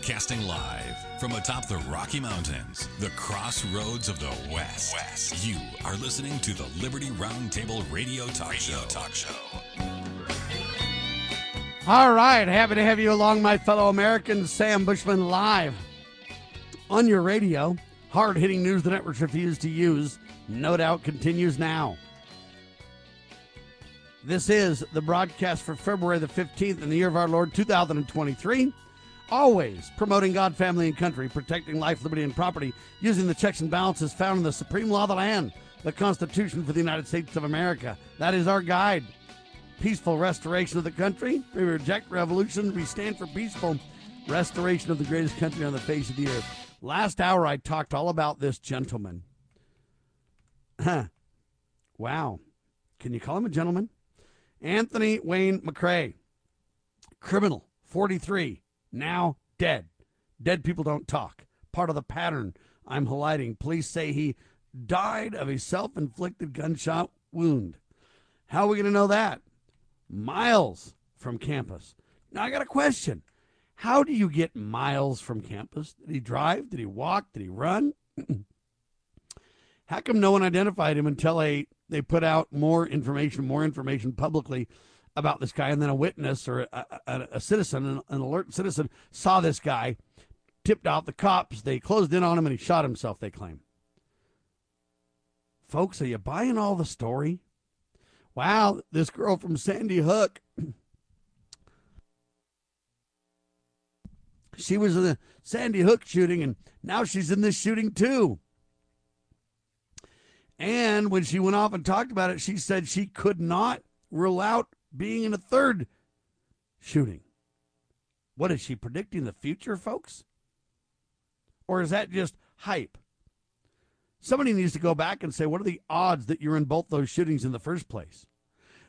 Broadcasting live from atop the Rocky Mountains, the crossroads of the West. West. You are listening to the Liberty Roundtable Radio Talk radio Show. Talk Show. All right, happy to have you along, my fellow Americans. Sam Bushman live on your radio. Hard hitting news the networks refuse to use. No doubt continues now. This is the broadcast for February the 15th in the year of our Lord 2023 always promoting God, family, and country, protecting life, liberty, and property, using the checks and balances found in the supreme law of the land, the Constitution for the United States of America. That is our guide. Peaceful restoration of the country. We reject revolution. We stand for peaceful restoration of the greatest country on the face of the earth. Last hour, I talked all about this gentleman. Huh. Wow. Can you call him a gentleman? Anthony Wayne McRae, criminal, 43 now dead. Dead people don't talk. Part of the pattern I'm highlighting. Police say he died of a self inflicted gunshot wound. How are we going to know that? Miles from campus. Now, I got a question. How do you get miles from campus? Did he drive? Did he walk? Did he run? How come no one identified him until they, they put out more information, more information publicly about this guy, and then a witness or a, a, a citizen, an, an alert citizen, saw this guy, tipped off the cops. They closed in on him, and he shot himself. They claim. Folks, are you buying all the story? Wow, this girl from Sandy Hook. she was in the Sandy Hook shooting, and now she's in this shooting too. And when she went off and talked about it, she said she could not rule out being in a third shooting. What is she predicting the future, folks? Or is that just hype? Somebody needs to go back and say, what are the odds that you're in both those shootings in the first place?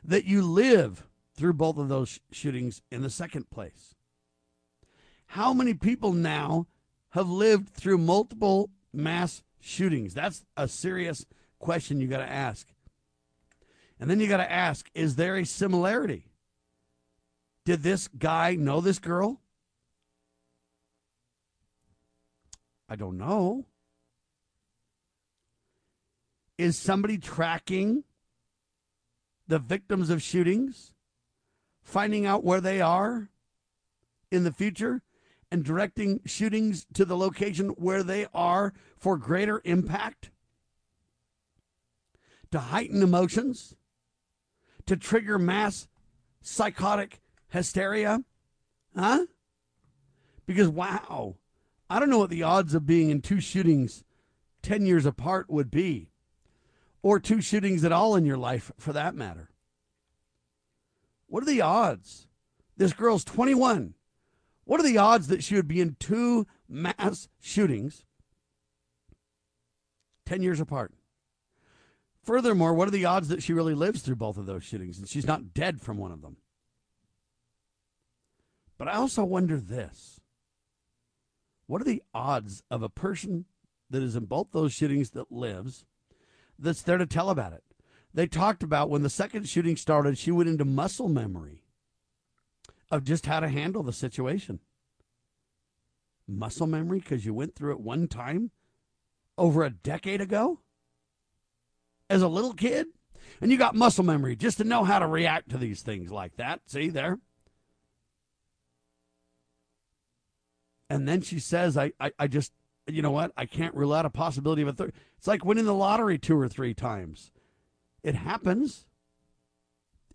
That you live through both of those shootings in the second place? How many people now have lived through multiple mass shootings? That's a serious question you got to ask. And then you got to ask is there a similarity? Did this guy know this girl? I don't know. Is somebody tracking the victims of shootings, finding out where they are in the future, and directing shootings to the location where they are for greater impact? To heighten emotions? To trigger mass psychotic hysteria? Huh? Because, wow, I don't know what the odds of being in two shootings 10 years apart would be, or two shootings at all in your life for that matter. What are the odds? This girl's 21. What are the odds that she would be in two mass shootings 10 years apart? Furthermore, what are the odds that she really lives through both of those shootings and she's not dead from one of them? But I also wonder this what are the odds of a person that is in both those shootings that lives that's there to tell about it? They talked about when the second shooting started, she went into muscle memory of just how to handle the situation. Muscle memory because you went through it one time over a decade ago? As a little kid, and you got muscle memory just to know how to react to these things like that. See there? And then she says, I, I, I just, you know what? I can't rule out a possibility of a third. It's like winning the lottery two or three times. It happens.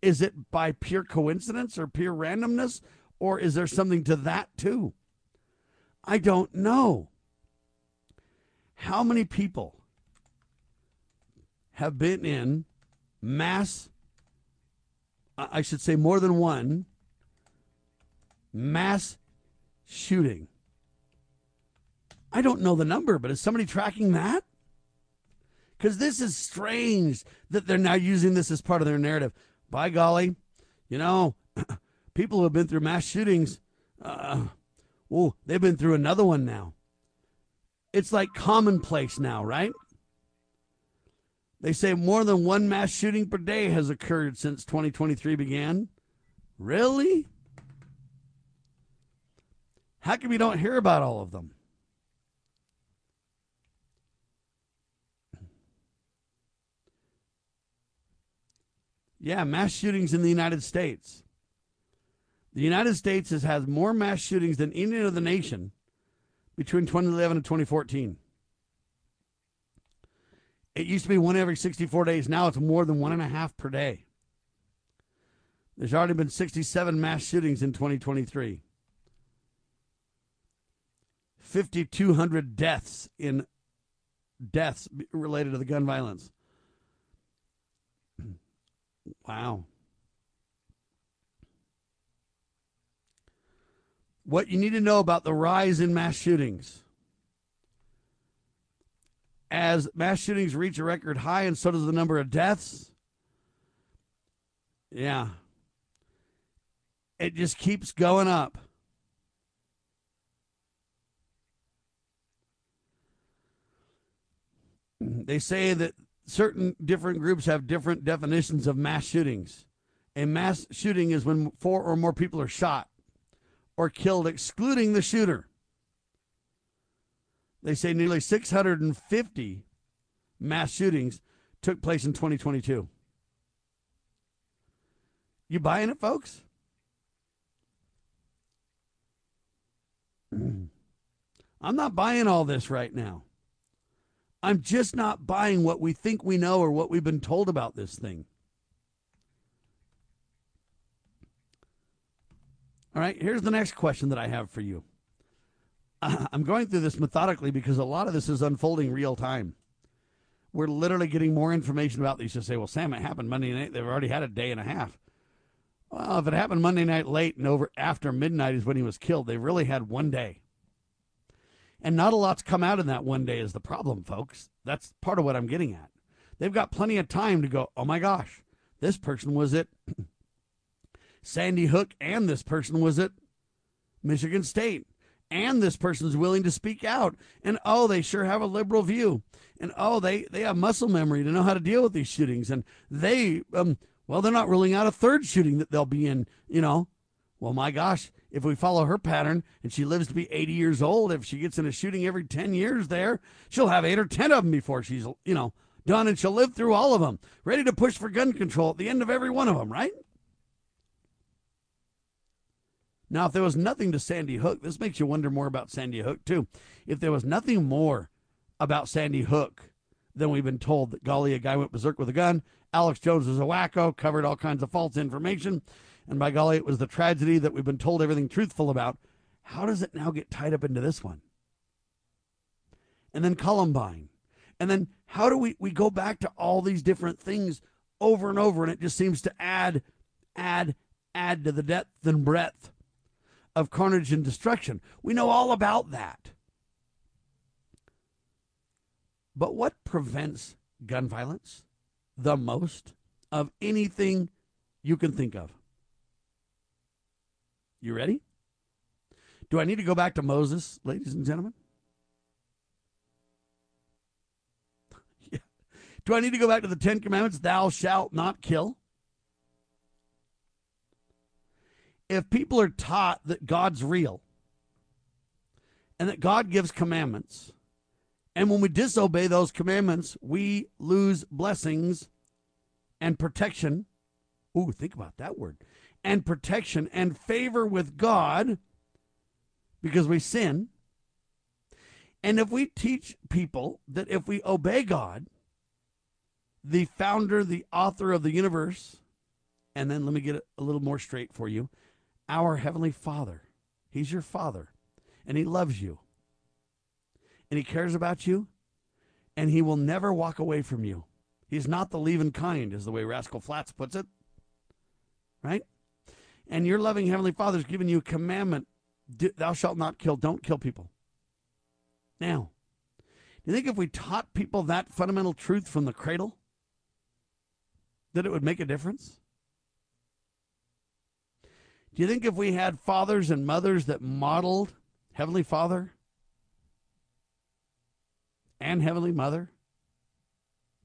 Is it by pure coincidence or pure randomness? Or is there something to that too? I don't know. How many people have been in mass, I should say more than one, mass shooting. I don't know the number, but is somebody tracking that? Because this is strange that they're now using this as part of their narrative. By golly, you know, people who have been through mass shootings, uh, oh, they've been through another one now. It's like commonplace now, right? They say more than one mass shooting per day has occurred since 2023 began. Really? How come we don't hear about all of them? Yeah, mass shootings in the United States. The United States has had more mass shootings than any other nation between 2011 and 2014. It used to be one every 64 days. Now it's more than one and a half per day. There's already been 67 mass shootings in 2023. 5,200 deaths in deaths related to the gun violence. Wow. What you need to know about the rise in mass shootings. As mass shootings reach a record high, and so does the number of deaths. Yeah. It just keeps going up. They say that certain different groups have different definitions of mass shootings. A mass shooting is when four or more people are shot or killed, excluding the shooter. They say nearly 650 mass shootings took place in 2022. You buying it, folks? I'm not buying all this right now. I'm just not buying what we think we know or what we've been told about this thing. All right, here's the next question that I have for you. I'm going through this methodically because a lot of this is unfolding real time. We're literally getting more information about these. You say, well, Sam, it happened Monday night. They've already had a day and a half. Well, if it happened Monday night late and over after midnight is when he was killed, they really had one day. And not a lot's come out in that one day is the problem, folks. That's part of what I'm getting at. They've got plenty of time to go, oh my gosh, this person was it. Sandy Hook and this person was it. Michigan State and this person's willing to speak out. And oh they sure have a liberal view. And oh they they have muscle memory to know how to deal with these shootings. And they um well they're not ruling out a third shooting that they'll be in you know. Well my gosh if we follow her pattern and she lives to be 80 years old, if she gets in a shooting every 10 years there, she'll have eight or 10 of them before she's, you know, done and she'll live through all of them, ready to push for gun control at the end of every one of them, right? Now, if there was nothing to Sandy Hook, this makes you wonder more about Sandy Hook, too. If there was nothing more about Sandy Hook than we've been told that, golly, a guy went berserk with a gun, Alex Jones was a wacko, covered all kinds of false information, and by golly, it was the tragedy that we've been told everything truthful about. How does it now get tied up into this one? And then Columbine. And then how do we, we go back to all these different things over and over, and it just seems to add, add, add to the depth and breadth of carnage and destruction. We know all about that. But what prevents gun violence the most of anything you can think of? You ready? Do I need to go back to Moses, ladies and gentlemen? yeah. Do I need to go back to the Ten Commandments? Thou shalt not kill. If people are taught that God's real and that God gives commandments, and when we disobey those commandments, we lose blessings and protection. Ooh, think about that word and protection and favor with God because we sin. And if we teach people that if we obey God, the founder, the author of the universe, and then let me get a little more straight for you our Heavenly Father, He's your Father, and He loves you, and He cares about you, and He will never walk away from you. He's not the leaving kind, is the way Rascal Flatts puts it. Right? and your loving Heavenly Father's given you a commandment thou shalt not kill, don't kill people. Now, do you think if we taught people that fundamental truth from the cradle, that it would make a difference? Do you think if we had fathers and mothers that modeled Heavenly Father and Heavenly Mother?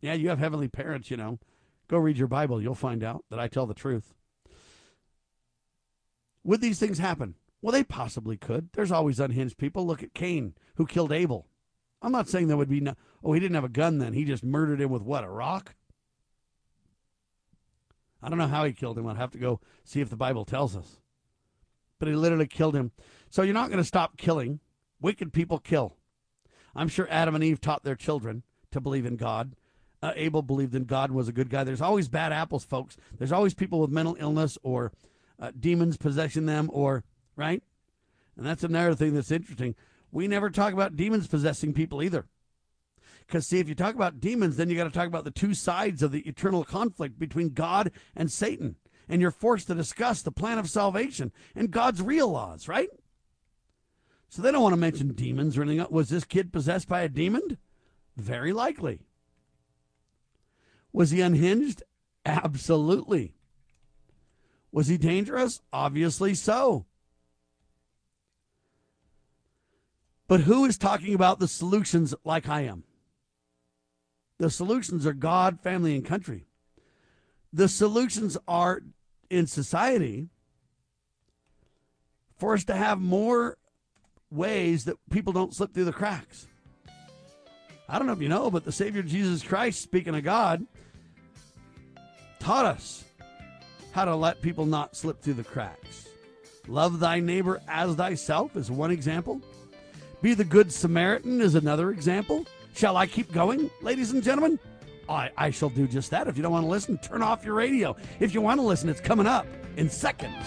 Yeah, you have heavenly parents, you know. Go read your Bible. You'll find out that I tell the truth. Would these things happen? Well, they possibly could. There's always unhinged people. Look at Cain, who killed Abel. I'm not saying there would be no. Oh, he didn't have a gun then. He just murdered him with what? A rock? I don't know how he killed him. I'd have to go see if the Bible tells us. But he literally killed him. So you're not going to stop killing. Wicked people kill. I'm sure Adam and Eve taught their children to believe in God. Uh, Abel believed in God was a good guy. There's always bad apples, folks. There's always people with mental illness or uh, demons possessing them, or, right? And that's another thing that's interesting. We never talk about demons possessing people either. Because, see, if you talk about demons, then you got to talk about the two sides of the eternal conflict between God and Satan. And you're forced to discuss the plan of salvation and God's real laws, right? So they don't want to mention demons or anything. Was this kid possessed by a demon? Very likely. Was he unhinged? Absolutely. Was he dangerous? Obviously so. But who is talking about the solutions like I am? The solutions are God, family, and country. The solutions are in society for us to have more ways that people don't slip through the cracks. I don't know if you know, but the Savior Jesus Christ, speaking of God, taught us how to let people not slip through the cracks. Love thy neighbor as thyself is one example. Be the good Samaritan is another example. Shall I keep going, ladies and gentlemen? I, I shall do just that. If you don't want to listen, turn off your radio. If you want to listen, it's coming up in seconds.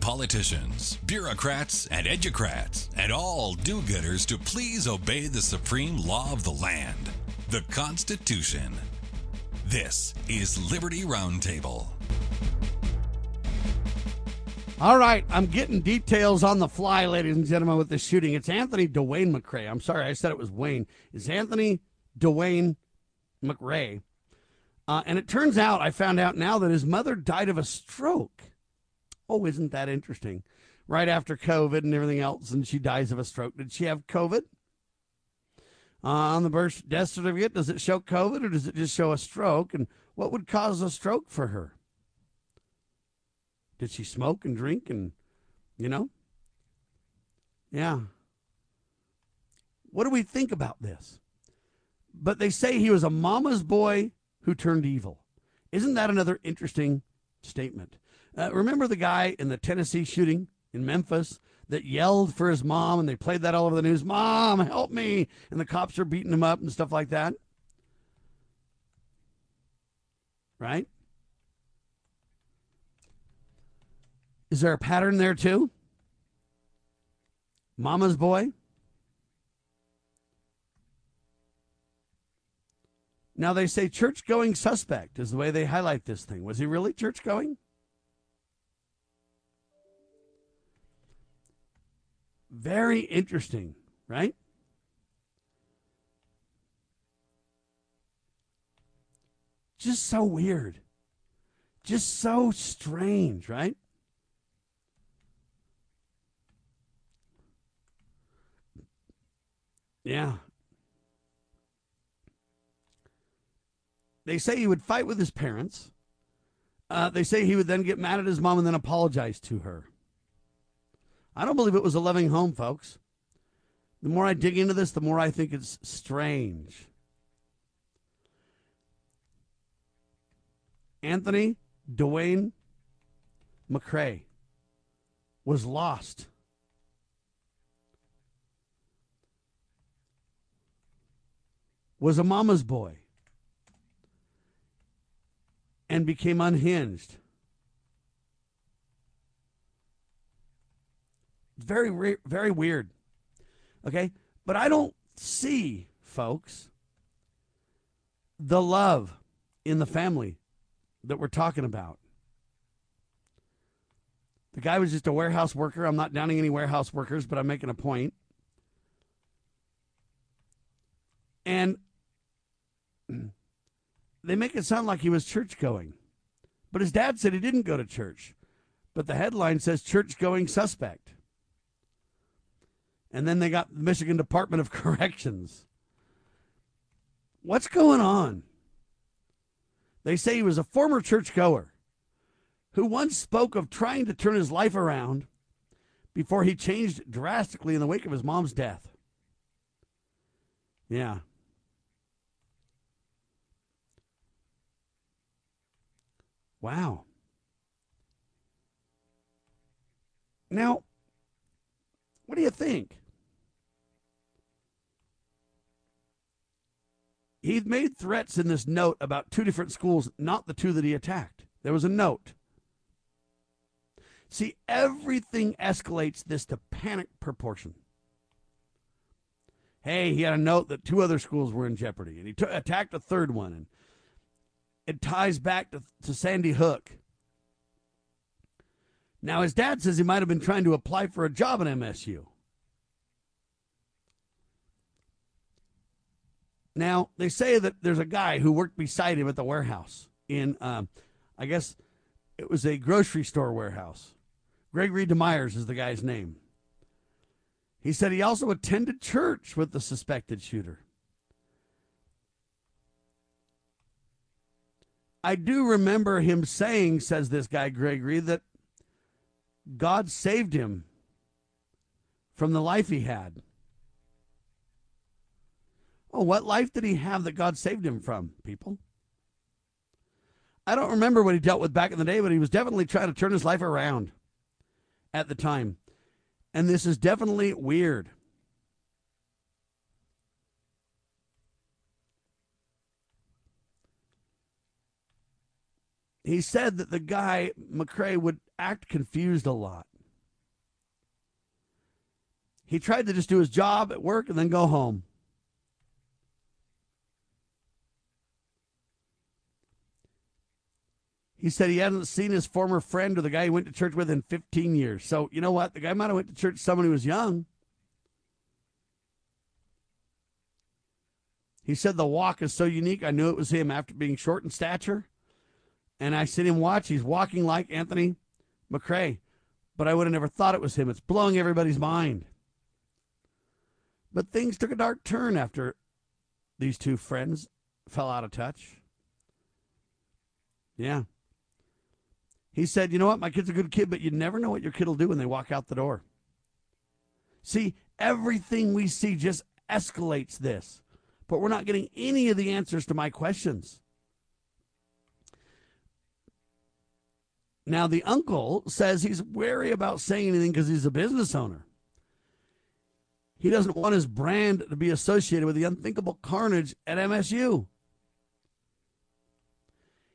Politicians, bureaucrats, and educrats, and all do gooders to please obey the supreme law of the land, the Constitution. This is Liberty Roundtable. All right, I'm getting details on the fly, ladies and gentlemen, with this shooting. It's Anthony Dwayne McRae. I'm sorry, I said it was Wayne. It's Anthony Dwayne McRae. Uh, and it turns out, I found out now that his mother died of a stroke. Oh, isn't that interesting? Right after COVID and everything else, and she dies of a stroke. Did she have COVID? Uh, on the birth death certificate, does it show COVID or does it just show a stroke? And what would cause a stroke for her? Did she smoke and drink and, you know? Yeah. What do we think about this? But they say he was a mama's boy who turned evil. Isn't that another interesting statement? Uh, remember the guy in the Tennessee shooting in Memphis? that yelled for his mom and they played that all over the news Mom, help me. And the cops are beating him up and stuff like that. Right? Is there a pattern there too? Mama's boy? Now they say church going suspect is the way they highlight this thing. Was he really church going? Very interesting, right? Just so weird. Just so strange, right? Yeah. They say he would fight with his parents. Uh, they say he would then get mad at his mom and then apologize to her. I don't believe it was a loving home, folks. The more I dig into this, the more I think it's strange. Anthony Dwayne McRae was lost. Was a mama's boy and became unhinged. Very, very weird. Okay? But I don't see, folks, the love in the family that we're talking about. The guy was just a warehouse worker. I'm not downing any warehouse workers, but I'm making a point. And they make it sound like he was church going. But his dad said he didn't go to church. But the headline says church going suspect. And then they got the Michigan Department of Corrections. What's going on? They say he was a former churchgoer who once spoke of trying to turn his life around before he changed drastically in the wake of his mom's death. Yeah. Wow. Now, what do you think? He'd made threats in this note about two different schools, not the two that he attacked. There was a note. See, everything escalates this to panic proportion. Hey, he had a note that two other schools were in jeopardy, and he t- attacked a third one, and it ties back to, to Sandy Hook. Now, his dad says he might have been trying to apply for a job at MSU. Now, they say that there's a guy who worked beside him at the warehouse in, um, I guess it was a grocery store warehouse. Gregory DeMyers is the guy's name. He said he also attended church with the suspected shooter. I do remember him saying, says this guy Gregory, that God saved him from the life he had. Oh, what life did he have that God saved him from, people? I don't remember what he dealt with back in the day, but he was definitely trying to turn his life around at the time. And this is definitely weird. He said that the guy, McRae, would act confused a lot. He tried to just do his job at work and then go home. He said he hadn't seen his former friend or the guy he went to church with in 15 years. So, you know what? The guy might have went to church someone who was young. He said the walk is so unique. I knew it was him after being short in stature. And I sit him watch. He's walking like Anthony McRae. But I would have never thought it was him. It's blowing everybody's mind. But things took a dark turn after these two friends fell out of touch. Yeah. He said, You know what? My kid's a good kid, but you never know what your kid will do when they walk out the door. See, everything we see just escalates this, but we're not getting any of the answers to my questions. Now, the uncle says he's wary about saying anything because he's a business owner. He doesn't want his brand to be associated with the unthinkable carnage at MSU.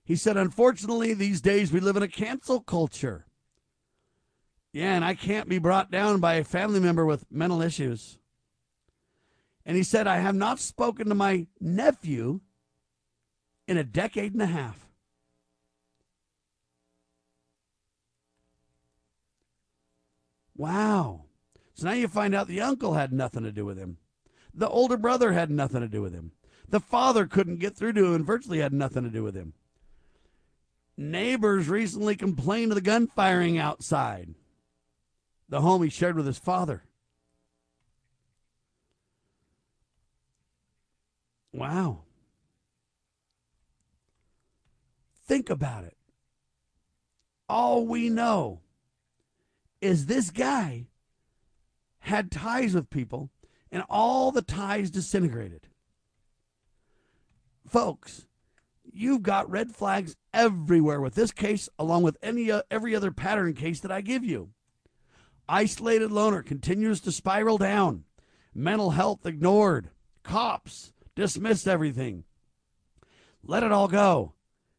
He said, Unfortunately, these days we live in a cancel culture. Yeah, and I can't be brought down by a family member with mental issues. And he said, I have not spoken to my nephew in a decade and a half. Wow. So now you find out the uncle had nothing to do with him. The older brother had nothing to do with him. The father couldn't get through to him and virtually had nothing to do with him. Neighbors recently complained of the gunfiring outside the home he shared with his father. Wow. Think about it. All we know is this guy had ties with people and all the ties disintegrated. Folks, you've got red flags everywhere with this case along with any uh, every other pattern case that I give you. Isolated loner continues to spiral down. Mental health ignored. Cops dismiss everything. Let it all go.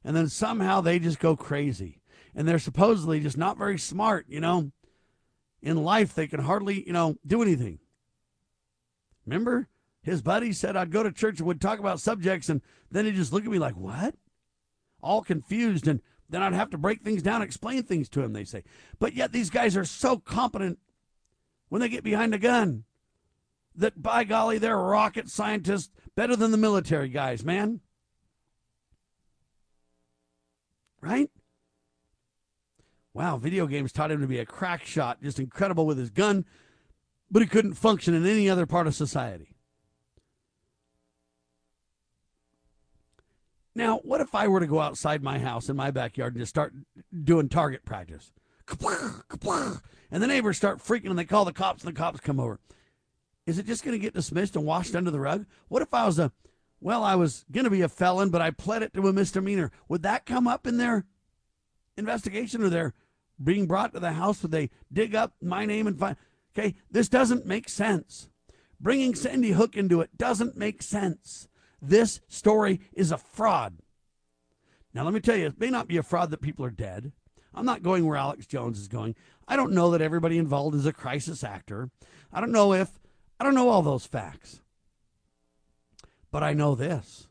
And then somehow they just go crazy. And they're supposedly just not very smart, you know. In life, they can hardly, you know, do anything. Remember? His buddy said I'd go to church and would talk about subjects, and then he'd just look at me like, what? All confused. And then I'd have to break things down, explain things to him, they say. But yet these guys are so competent when they get behind a gun that, by golly, they're rocket scientists better than the military guys, man. Right? Wow, video games taught him to be a crack shot, just incredible with his gun, but he couldn't function in any other part of society. Now, what if I were to go outside my house in my backyard and just start doing target practice? And the neighbors start freaking and they call the cops and the cops come over. Is it just going to get dismissed and washed under the rug? What if I was a, well, I was going to be a felon, but I pled it to a misdemeanor? Would that come up in their investigation or their being brought to the house? Would they dig up my name and find, okay, this doesn't make sense. Bringing Sandy Hook into it doesn't make sense. This story is a fraud. Now, let me tell you, it may not be a fraud that people are dead. I'm not going where Alex Jones is going. I don't know that everybody involved is a crisis actor. I don't know if, I don't know all those facts. But I know this.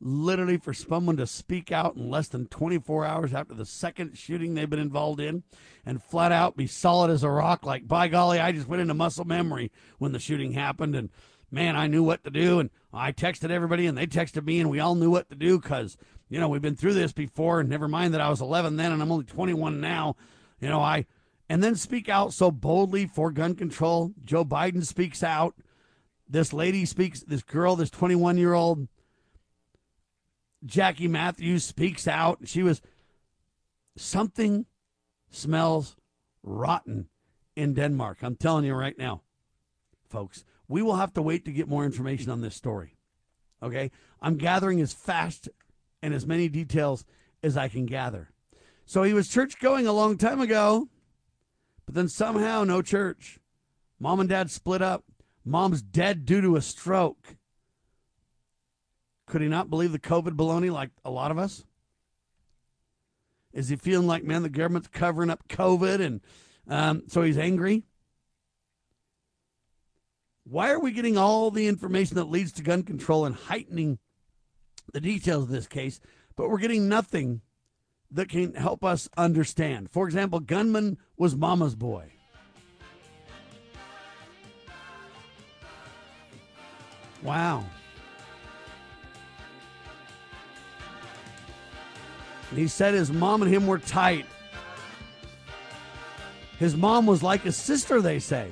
Literally, for someone to speak out in less than 24 hours after the second shooting they've been involved in and flat out be solid as a rock, like, by golly, I just went into muscle memory when the shooting happened. And man, I knew what to do. And I texted everybody and they texted me and we all knew what to do because, you know, we've been through this before. And never mind that I was 11 then and I'm only 21 now. You know, I, and then speak out so boldly for gun control. Joe Biden speaks out. This lady speaks, this girl, this 21 year old Jackie Matthews speaks out. She was, something smells rotten in Denmark. I'm telling you right now, folks. We will have to wait to get more information on this story. Okay? I'm gathering as fast and as many details as I can gather. So he was church going a long time ago, but then somehow no church. Mom and dad split up. Mom's dead due to a stroke. Could he not believe the COVID baloney like a lot of us? Is he feeling like, man, the government's covering up COVID and um, so he's angry? Why are we getting all the information that leads to gun control and heightening the details of this case, but we're getting nothing that can help us understand? For example, gunman was mama's boy. Wow. And he said his mom and him were tight. His mom was like a sister, they say.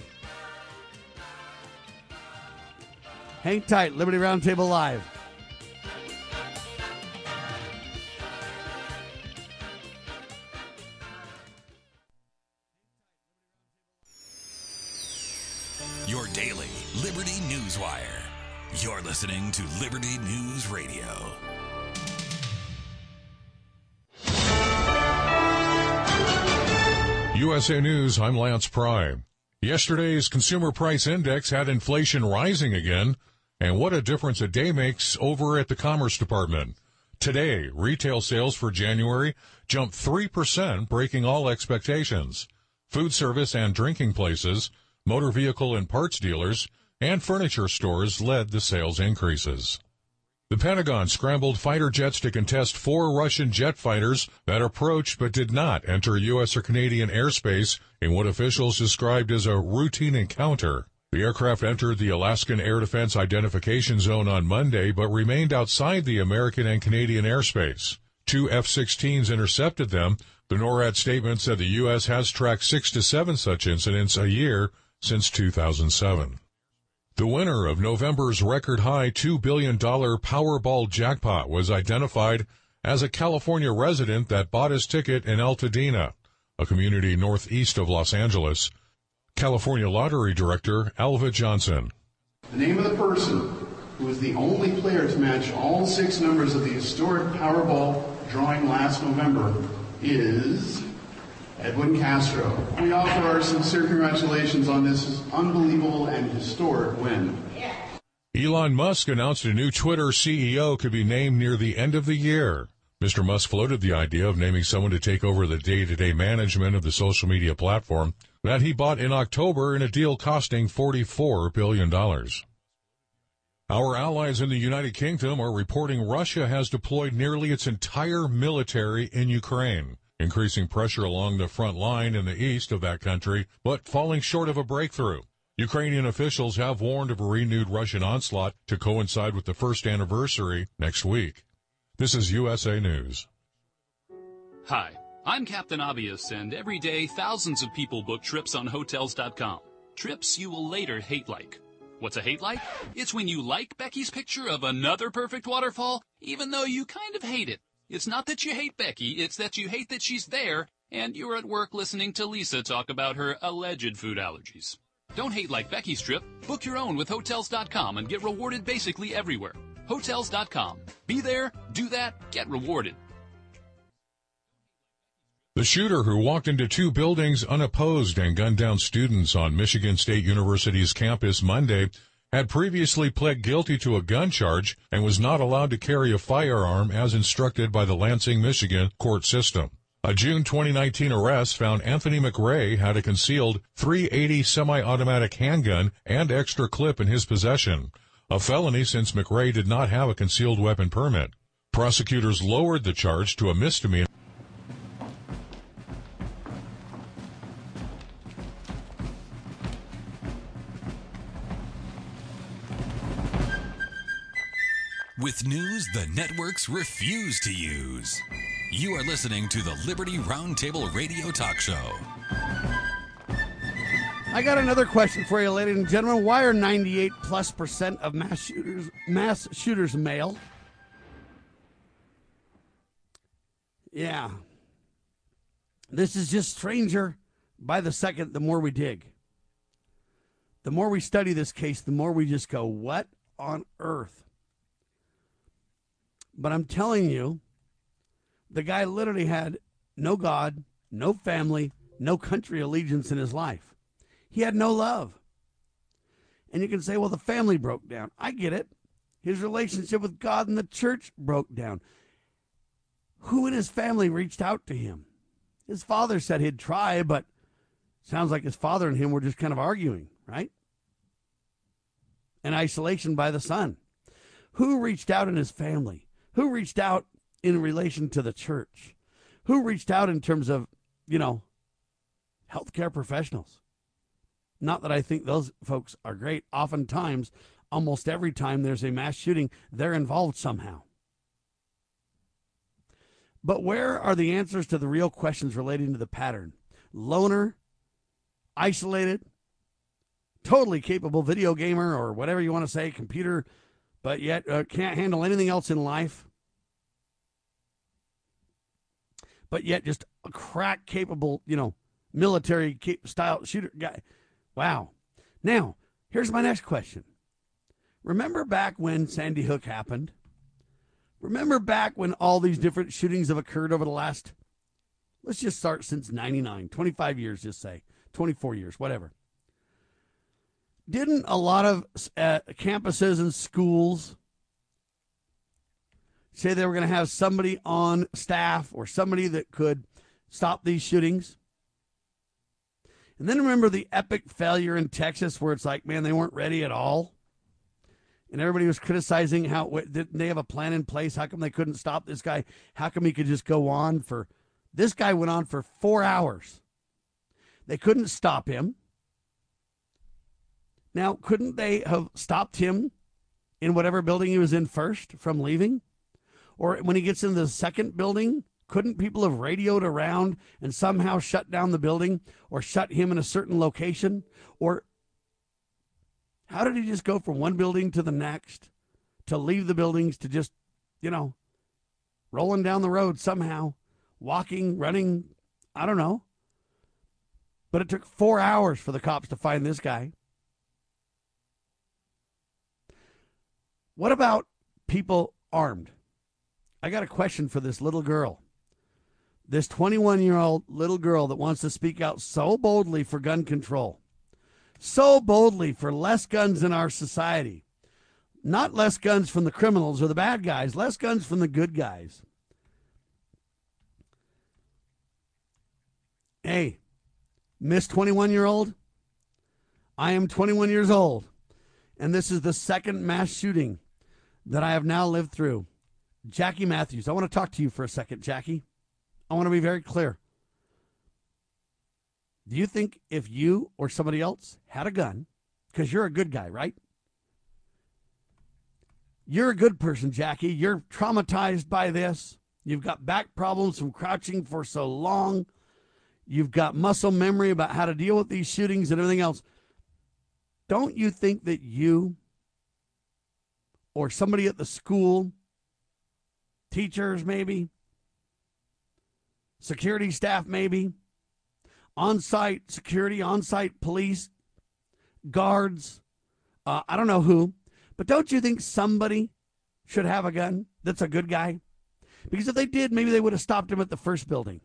Hang tight, Liberty Roundtable Live. Your daily Liberty News Wire. You're listening to Liberty News Radio. USA News, I'm Lance Prime. Yesterday's consumer price index had inflation rising again, and what a difference a day makes over at the Commerce Department. Today, retail sales for January jumped 3%, breaking all expectations. Food service and drinking places, motor vehicle and parts dealers, and furniture stores led the sales increases. The Pentagon scrambled fighter jets to contest four Russian jet fighters that approached but did not enter U.S. or Canadian airspace in what officials described as a routine encounter. The aircraft entered the Alaskan Air Defense Identification Zone on Monday, but remained outside the American and Canadian airspace. Two F-16s intercepted them. The NORAD statement said the U.S. has tracked six to seven such incidents a year since 2007. The winner of November's record high $2 billion Powerball jackpot was identified as a California resident that bought his ticket in Altadena, a community northeast of Los Angeles. California Lottery Director Alva Johnson. The name of the person who was the only player to match all six numbers of the historic Powerball drawing last November is Edwin Castro. We offer our sincere congratulations on this unbelievable and historic win. Elon Musk announced a new Twitter CEO could be named near the end of the year. Mr. Musk floated the idea of naming someone to take over the day-to-day management of the social media platform that he bought in October in a deal costing $44 billion. Our allies in the United Kingdom are reporting Russia has deployed nearly its entire military in Ukraine, increasing pressure along the front line in the east of that country, but falling short of a breakthrough. Ukrainian officials have warned of a renewed Russian onslaught to coincide with the first anniversary next week. This is USA News. Hi. I'm Captain Obvious, and every day thousands of people book trips on Hotels.com. Trips you will later hate like. What's a hate like? It's when you like Becky's picture of another perfect waterfall, even though you kind of hate it. It's not that you hate Becky, it's that you hate that she's there, and you're at work listening to Lisa talk about her alleged food allergies. Don't hate like Becky's trip. Book your own with Hotels.com and get rewarded basically everywhere. Hotels.com. Be there, do that, get rewarded. The shooter who walked into two buildings unopposed and gunned down students on Michigan State University's campus Monday had previously pled guilty to a gun charge and was not allowed to carry a firearm as instructed by the Lansing, Michigan court system. A June 2019 arrest found Anthony McRae had a concealed 380 semi-automatic handgun and extra clip in his possession, a felony since McRae did not have a concealed weapon permit. Prosecutors lowered the charge to a misdemeanor. With news the networks refuse to use. You are listening to the Liberty Roundtable Radio Talk Show. I got another question for you, ladies and gentlemen. Why are 98 plus percent of mass shooters mass shooters male? Yeah. This is just stranger by the second the more we dig. The more we study this case, the more we just go, what on earth? But I'm telling you, the guy literally had no God, no family, no country allegiance in his life. He had no love. And you can say, well, the family broke down. I get it. His relationship with God and the church broke down. Who in his family reached out to him? His father said he'd try, but sounds like his father and him were just kind of arguing, right? And isolation by the son. Who reached out in his family? Who reached out in relation to the church? Who reached out in terms of, you know, healthcare professionals? Not that I think those folks are great. Oftentimes, almost every time there's a mass shooting, they're involved somehow. But where are the answers to the real questions relating to the pattern? Loner, isolated, totally capable video gamer or whatever you want to say, computer but yet uh, can't handle anything else in life, but yet just a crack capable, you know, military style shooter guy. Wow. Now, here's my next question. Remember back when Sandy Hook happened? Remember back when all these different shootings have occurred over the last Let's just start since 99, 25 years, just say, 24 years, whatever. Didn't a lot of uh, campuses and schools say they were going to have somebody on staff or somebody that could stop these shootings? And then remember the epic failure in Texas where it's like, man, they weren't ready at all. And everybody was criticizing how didn't they have a plan in place? How come they couldn't stop this guy? How come he could just go on for this guy went on for four hours. They couldn't stop him. Now, couldn't they have stopped him in whatever building he was in first from leaving? Or when he gets in the second building, couldn't people have radioed around and somehow shut down the building or shut him in a certain location? Or how did he just go from one building to the next to leave the buildings to just, you know, rolling down the road somehow? walking, running, I don't know. But it took four hours for the cops to find this guy. What about people armed? I got a question for this little girl. This 21 year old little girl that wants to speak out so boldly for gun control, so boldly for less guns in our society. Not less guns from the criminals or the bad guys, less guns from the good guys. Hey, Miss 21 year old, I am 21 years old, and this is the second mass shooting that I have now lived through. Jackie Matthews, I want to talk to you for a second, Jackie. I want to be very clear. Do you think if you or somebody else had a gun, because you're a good guy, right? You're a good person, Jackie. You're traumatized by this. You've got back problems from crouching for so long. You've got muscle memory about how to deal with these shootings and everything else. Don't you think that you or somebody at the school, teachers maybe, security staff maybe, on site security, on site police, guards, uh, I don't know who, but don't you think somebody should have a gun that's a good guy? Because if they did, maybe they would have stopped him at the first building.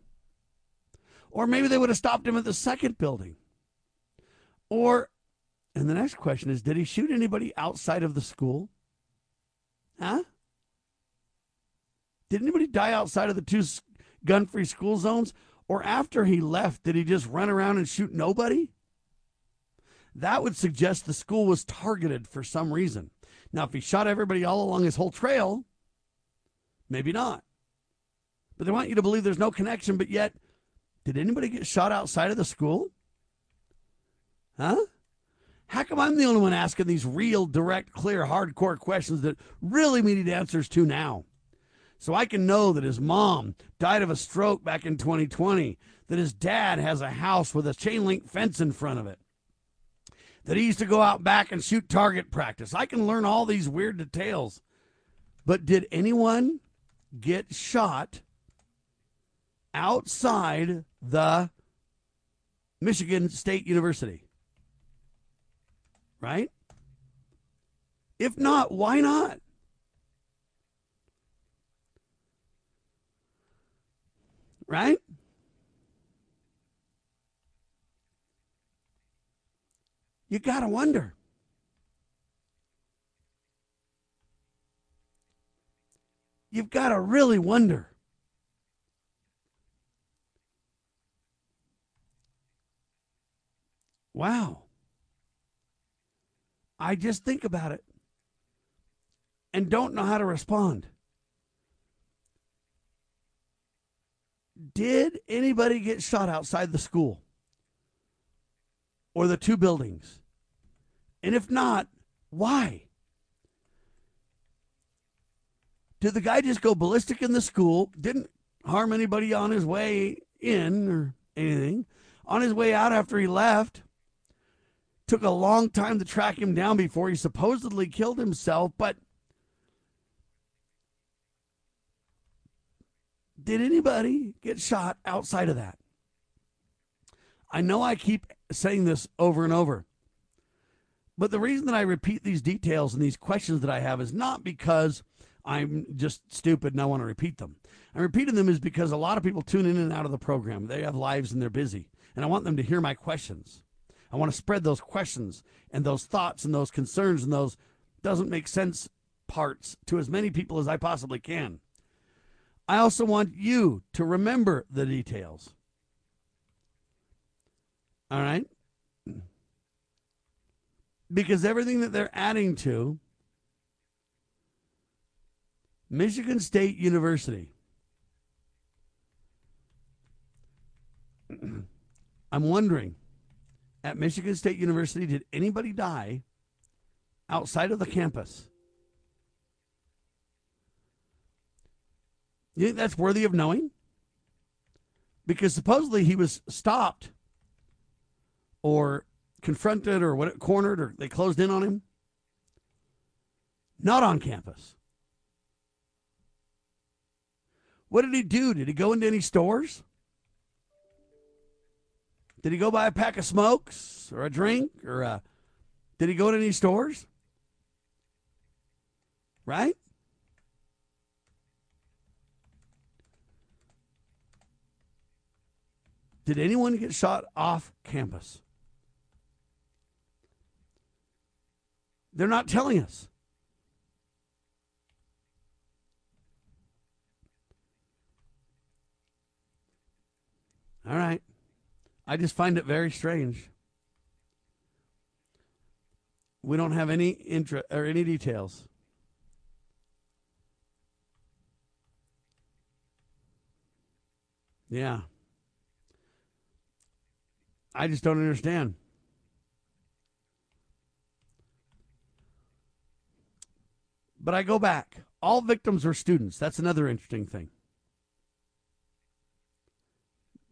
Or maybe they would have stopped him at the second building. Or, and the next question is did he shoot anybody outside of the school? Huh? Did anybody die outside of the two gun free school zones? Or after he left, did he just run around and shoot nobody? That would suggest the school was targeted for some reason. Now, if he shot everybody all along his whole trail, maybe not. But they want you to believe there's no connection, but yet did anybody get shot outside of the school? Huh? How come I'm the only one asking these real, direct, clear, hardcore questions that really we need answers to now? So I can know that his mom died of a stroke back in 2020, that his dad has a house with a chain link fence in front of it, that he used to go out back and shoot target practice. I can learn all these weird details. But did anyone get shot outside the Michigan State University. Right? If not, why not? Right? You got to wonder. You've got to really wonder. Wow. I just think about it and don't know how to respond. Did anybody get shot outside the school or the two buildings? And if not, why? Did the guy just go ballistic in the school? Didn't harm anybody on his way in or anything? On his way out after he left? Took a long time to track him down before he supposedly killed himself, but did anybody get shot outside of that? I know I keep saying this over and over, but the reason that I repeat these details and these questions that I have is not because I'm just stupid and I want to repeat them. I'm repeating them is because a lot of people tune in and out of the program. They have lives and they're busy. And I want them to hear my questions. I want to spread those questions and those thoughts and those concerns and those doesn't make sense parts to as many people as I possibly can. I also want you to remember the details. All right? Because everything that they're adding to Michigan State University. I'm wondering at Michigan State University, did anybody die outside of the campus? You think that's worthy of knowing? Because supposedly he was stopped or confronted or what cornered or they closed in on him. Not on campus. What did he do? Did he go into any stores? Did he go buy a pack of smokes or a drink or a, did he go to any stores? Right? Did anyone get shot off campus? They're not telling us. All right. I just find it very strange. We don't have any intra or any details. Yeah. I just don't understand. But I go back. All victims were students. That's another interesting thing.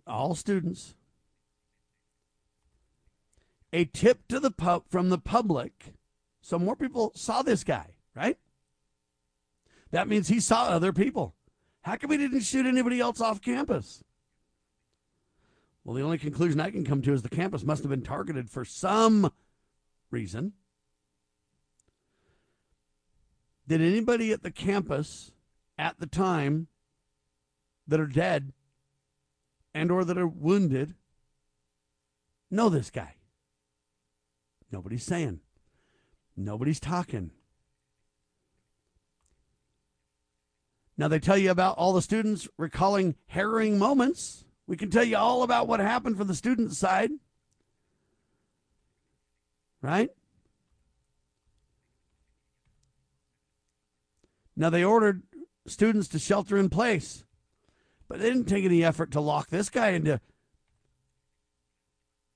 All students. A tip to the pub from the public. So more people saw this guy, right? That means he saw other people. How come he didn't shoot anybody else off campus? Well, the only conclusion I can come to is the campus must have been targeted for some reason. Did anybody at the campus at the time that are dead and or that are wounded know this guy? Nobody's saying. Nobody's talking. Now they tell you about all the students recalling harrowing moments we can tell you all about what happened from the student side. Right? Now, they ordered students to shelter in place, but they didn't take any effort to lock this guy into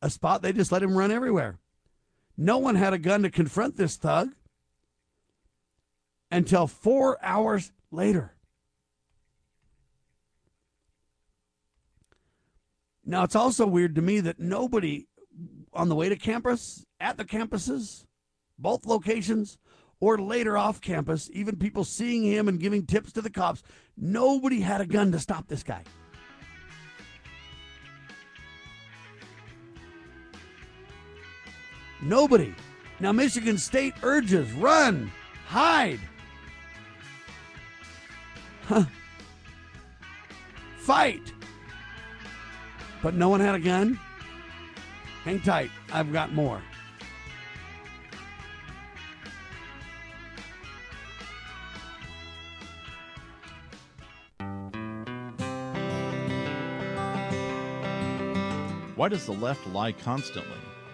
a spot. They just let him run everywhere. No one had a gun to confront this thug until four hours later. Now, it's also weird to me that nobody on the way to campus, at the campuses, both locations, or later off campus, even people seeing him and giving tips to the cops, nobody had a gun to stop this guy. Nobody. Now, Michigan State urges run, hide. Huh. Fight but no one had a gun? Hang tight. I've got more. Why does the left lie constantly?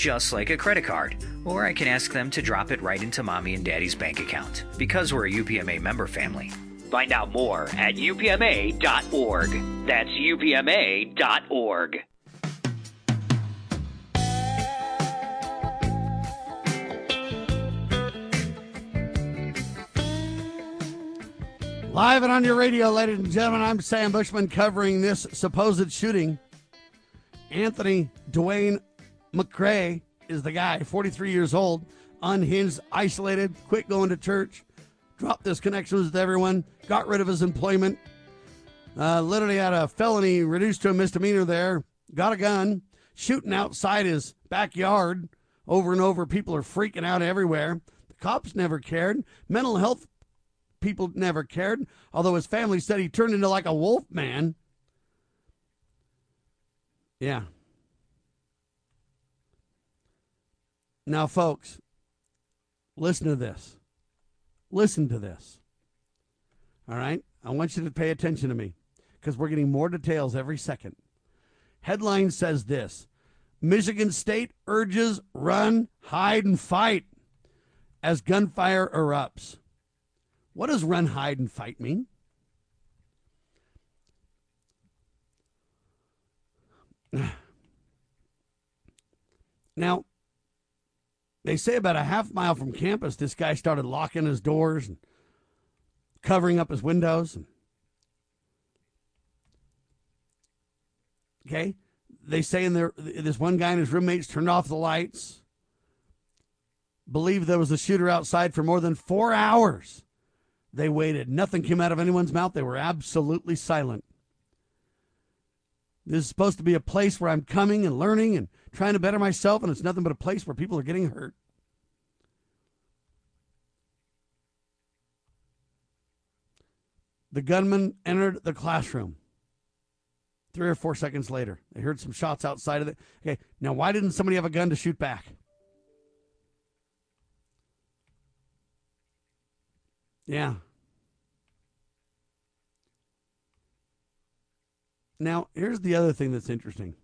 just like a credit card. Or I can ask them to drop it right into mommy and daddy's bank account, because we're a UPMA member family. Find out more at upma.org. That's upma.org. Live and on your radio, ladies and gentlemen, I'm Sam Bushman covering this supposed shooting. Anthony Dwayne McRae is the guy, 43 years old, unhinged, isolated, quit going to church, dropped his connections with everyone, got rid of his employment, uh, literally had a felony reduced to a misdemeanor there, got a gun, shooting outside his backyard over and over. People are freaking out everywhere. The cops never cared. Mental health people never cared, although his family said he turned into like a wolf man. Yeah. Now, folks, listen to this. Listen to this. All right? I want you to pay attention to me because we're getting more details every second. Headline says this Michigan State urges run, hide, and fight as gunfire erupts. What does run, hide, and fight mean? Now, they say about a half mile from campus, this guy started locking his doors and covering up his windows. Okay, they say in there, this one guy and his roommates turned off the lights. Believe there was a shooter outside for more than four hours. They waited. Nothing came out of anyone's mouth. They were absolutely silent. This is supposed to be a place where I'm coming and learning and trying to better myself, and it's nothing but a place where people are getting hurt. The gunman entered the classroom. Three or four seconds later, they heard some shots outside of it. Okay, now why didn't somebody have a gun to shoot back? Yeah. Now, here's the other thing that's interesting.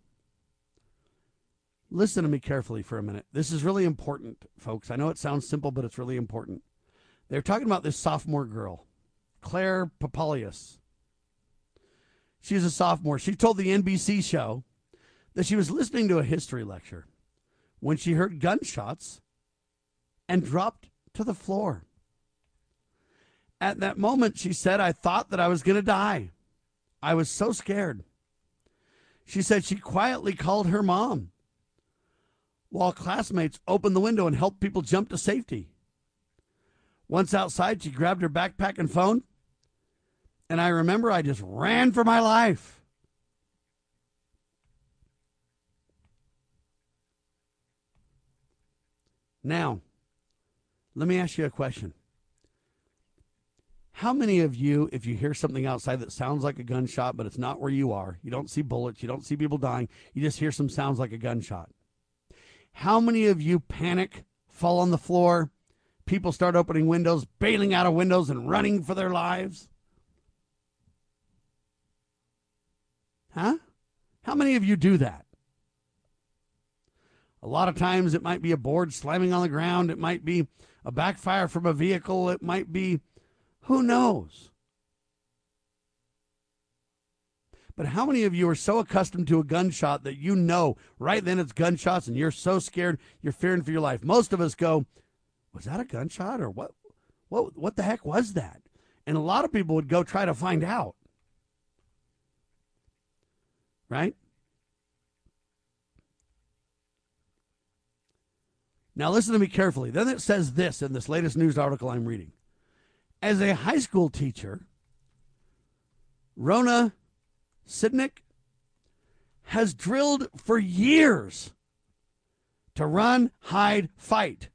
Listen to me carefully for a minute. This is really important, folks. I know it sounds simple, but it's really important. They're talking about this sophomore girl, Claire Papoulias. She's a sophomore. She told the NBC show that she was listening to a history lecture when she heard gunshots and dropped to the floor. At that moment, she said, I thought that I was going to die. I was so scared. She said she quietly called her mom while classmates opened the window and helped people jump to safety. Once outside, she grabbed her backpack and phone. And I remember I just ran for my life. Now, let me ask you a question. How many of you, if you hear something outside that sounds like a gunshot, but it's not where you are, you don't see bullets, you don't see people dying, you just hear some sounds like a gunshot? How many of you panic, fall on the floor, people start opening windows, bailing out of windows, and running for their lives? Huh? How many of you do that? A lot of times it might be a board slamming on the ground, it might be a backfire from a vehicle, it might be who knows? But how many of you are so accustomed to a gunshot that you know right then it's gunshots and you're so scared you're fearing for your life? Most of us go, "Was that a gunshot or what? What? What the heck was that?" And a lot of people would go try to find out. Right? Now, listen to me carefully. Then it says this in this latest news article I'm reading. As a high school teacher, Rona Sidnick has drilled for years to run, hide, fight.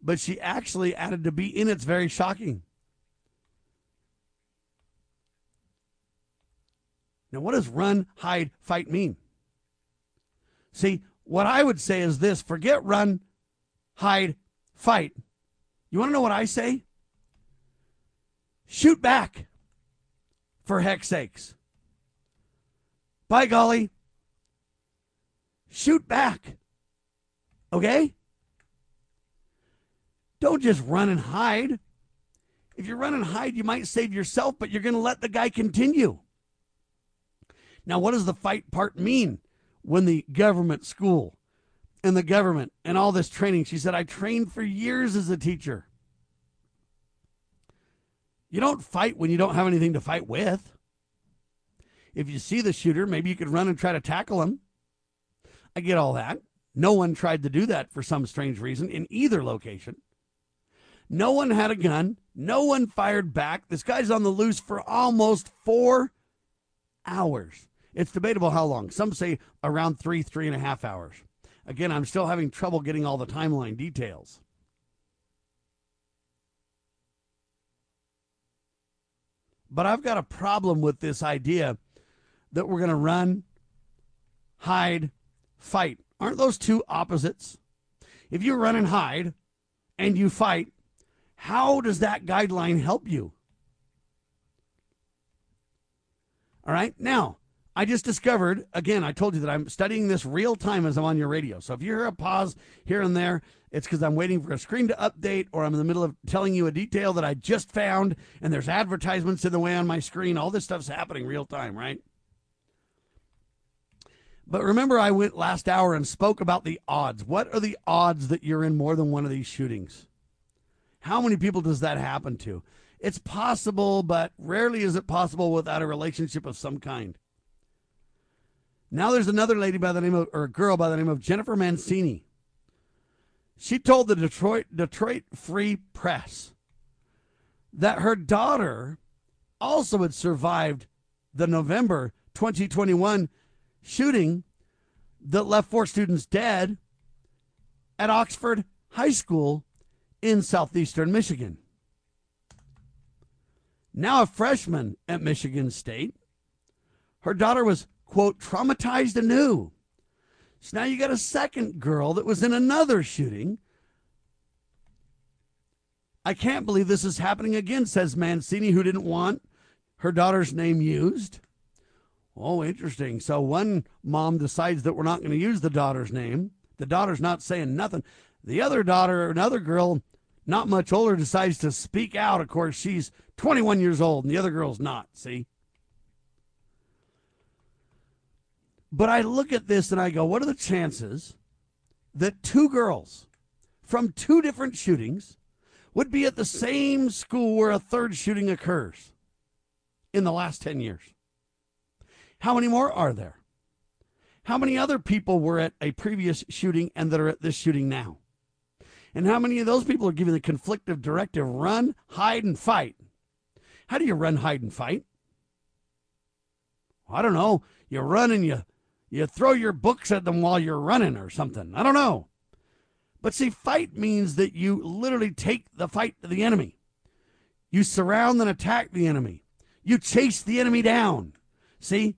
But she actually added to be in it's very shocking. Now, what does run, hide, fight mean? See, what I would say is this forget run, hide, fight. You want to know what I say? Shoot back, for heck's sakes. By golly, shoot back. Okay? Don't just run and hide. If you run and hide, you might save yourself, but you're going to let the guy continue. Now, what does the fight part mean when the government school and the government and all this training? She said, I trained for years as a teacher. You don't fight when you don't have anything to fight with. If you see the shooter, maybe you could run and try to tackle him. I get all that. No one tried to do that for some strange reason in either location. No one had a gun. No one fired back. This guy's on the loose for almost four hours. It's debatable how long. Some say around three, three and a half hours. Again, I'm still having trouble getting all the timeline details. But I've got a problem with this idea that we're going to run, hide, fight. Aren't those two opposites? If you run and hide and you fight, how does that guideline help you? All right. Now, I just discovered, again, I told you that I'm studying this real time as I'm on your radio. So if you hear a pause here and there, it's because I'm waiting for a screen to update or I'm in the middle of telling you a detail that I just found and there's advertisements in the way on my screen. All this stuff's happening real time, right? But remember, I went last hour and spoke about the odds. What are the odds that you're in more than one of these shootings? How many people does that happen to? It's possible, but rarely is it possible without a relationship of some kind. Now there's another lady by the name of, or a girl by the name of Jennifer Mancini. She told the Detroit Detroit Free Press that her daughter also had survived the November 2021 shooting that left four students dead at Oxford High School in southeastern Michigan. Now a freshman at Michigan State, her daughter was quote, traumatized anew. So now you got a second girl that was in another shooting. I can't believe this is happening again, says Mancini, who didn't want her daughter's name used. Oh, interesting. So one mom decides that we're not going to use the daughter's name. The daughter's not saying nothing. The other daughter, another girl, not much older, decides to speak out. Of course, she's 21 years old, and the other girl's not. See? But I look at this and I go, what are the chances that two girls from two different shootings would be at the same school where a third shooting occurs in the last 10 years? How many more are there? How many other people were at a previous shooting and that are at this shooting now? And how many of those people are giving the conflictive directive run, hide, and fight? How do you run, hide, and fight? I don't know. You run and you you throw your books at them while you're running or something. I don't know. But see, fight means that you literally take the fight to the enemy. You surround and attack the enemy. You chase the enemy down. See?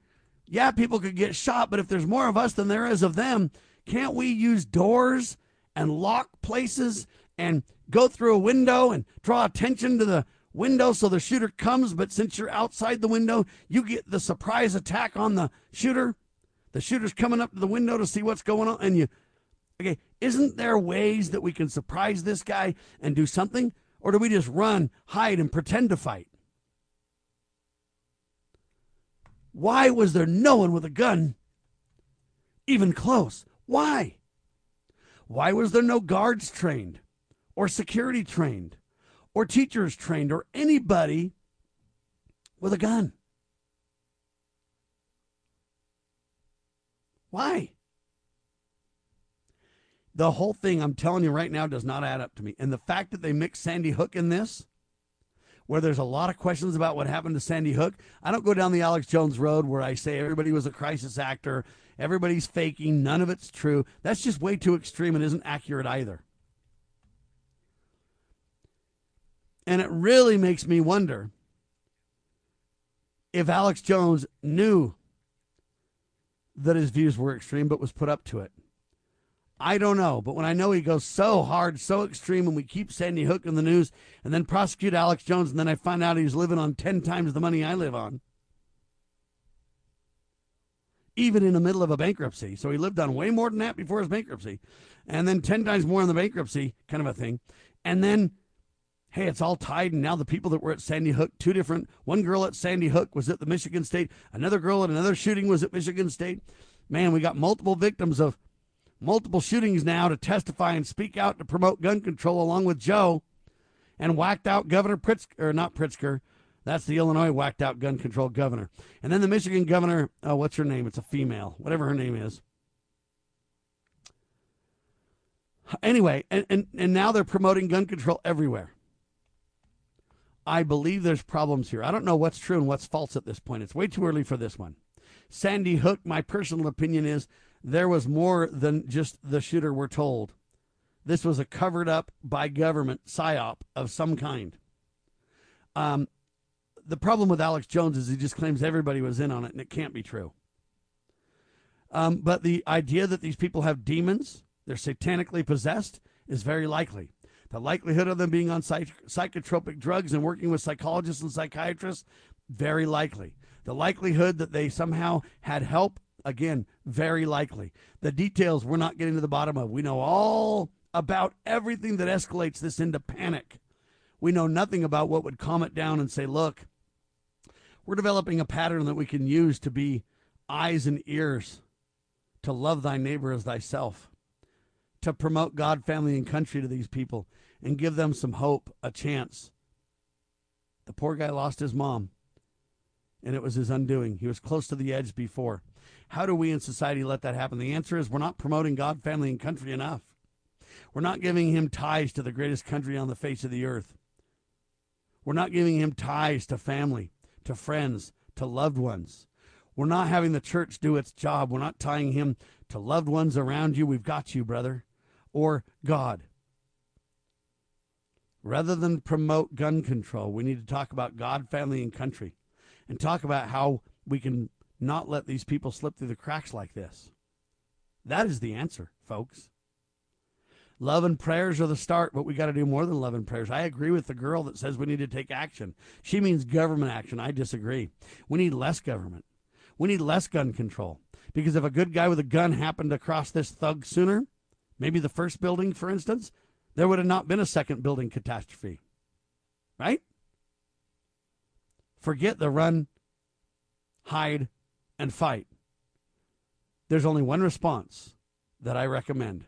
Yeah, people could get shot, but if there's more of us than there is of them, can't we use doors and lock places and go through a window and draw attention to the window so the shooter comes, but since you're outside the window, you get the surprise attack on the shooter? The shooter's coming up to the window to see what's going on, and you, okay, isn't there ways that we can surprise this guy and do something? Or do we just run, hide, and pretend to fight? Why was there no one with a gun even close? Why? Why was there no guards trained or security trained or teachers trained or anybody with a gun? Why? The whole thing, I'm telling you right now, does not add up to me. And the fact that they mix Sandy Hook in this, where there's a lot of questions about what happened to Sandy Hook, I don't go down the Alex Jones road where I say everybody was a crisis actor, everybody's faking, none of it's true. That's just way too extreme and isn't accurate either. And it really makes me wonder if Alex Jones knew that his views were extreme but was put up to it. I don't know, but when I know he goes so hard, so extreme, and we keep Sandy Hook in the news and then prosecute Alex Jones, and then I find out he's living on 10 times the money I live on, even in the middle of a bankruptcy. So he lived on way more than that before his bankruptcy, and then 10 times more in the bankruptcy, kind of a thing. And then, hey, it's all tied, and now the people that were at Sandy Hook, two different, one girl at Sandy Hook was at the Michigan State, another girl at another shooting was at Michigan State. Man, we got multiple victims of multiple shootings now to testify and speak out to promote gun control along with Joe and whacked out Governor Pritzker, or not Pritzker, that's the Illinois whacked out gun control governor. And then the Michigan governor, oh, what's her name? It's a female, whatever her name is. Anyway, and, and, and now they're promoting gun control everywhere. I believe there's problems here. I don't know what's true and what's false at this point. It's way too early for this one. Sandy Hook, my personal opinion is there was more than just the shooter, we're told. This was a covered up by government psyop of some kind. Um, the problem with Alex Jones is he just claims everybody was in on it, and it can't be true. Um, but the idea that these people have demons, they're satanically possessed, is very likely. The likelihood of them being on psych- psychotropic drugs and working with psychologists and psychiatrists, very likely. The likelihood that they somehow had help Again, very likely. The details we're not getting to the bottom of. We know all about everything that escalates this into panic. We know nothing about what would calm it down and say, look, we're developing a pattern that we can use to be eyes and ears, to love thy neighbor as thyself, to promote God, family, and country to these people and give them some hope, a chance. The poor guy lost his mom, and it was his undoing. He was close to the edge before. How do we in society let that happen? The answer is we're not promoting God, family, and country enough. We're not giving him ties to the greatest country on the face of the earth. We're not giving him ties to family, to friends, to loved ones. We're not having the church do its job. We're not tying him to loved ones around you. We've got you, brother, or God. Rather than promote gun control, we need to talk about God, family, and country and talk about how we can not let these people slip through the cracks like this? That is the answer, folks. Love and prayers are the start, but we got to do more than love and prayers. I agree with the girl that says we need to take action. She means government action. I disagree. We need less government. We need less gun control. Because if a good guy with a gun happened to cross this thug sooner, maybe the first building, for instance, there would have not been a second building catastrophe. Right? Forget the run, hide, and fight. There's only one response that I recommend.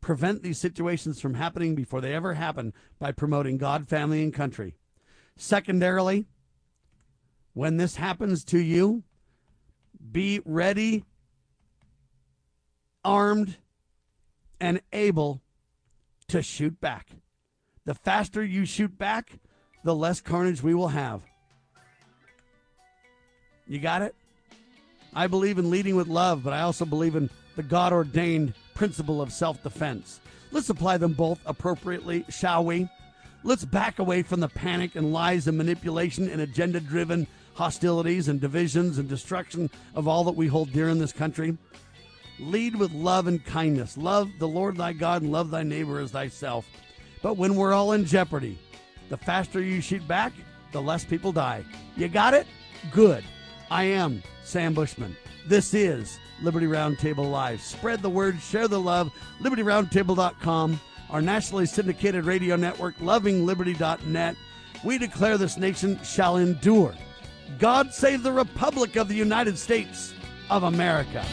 Prevent these situations from happening before they ever happen by promoting God, family, and country. Secondarily, when this happens to you, be ready, armed, and able to shoot back. The faster you shoot back, the less carnage we will have. You got it? I believe in leading with love, but I also believe in the God ordained principle of self defense. Let's apply them both appropriately, shall we? Let's back away from the panic and lies and manipulation and agenda driven hostilities and divisions and destruction of all that we hold dear in this country. Lead with love and kindness. Love the Lord thy God and love thy neighbor as thyself. But when we're all in jeopardy, the faster you shoot back, the less people die. You got it? Good. I am Sam Bushman. This is Liberty Roundtable Live. Spread the word, share the love. LibertyRoundtable.com, our nationally syndicated radio network, lovingliberty.net. We declare this nation shall endure. God save the Republic of the United States of America.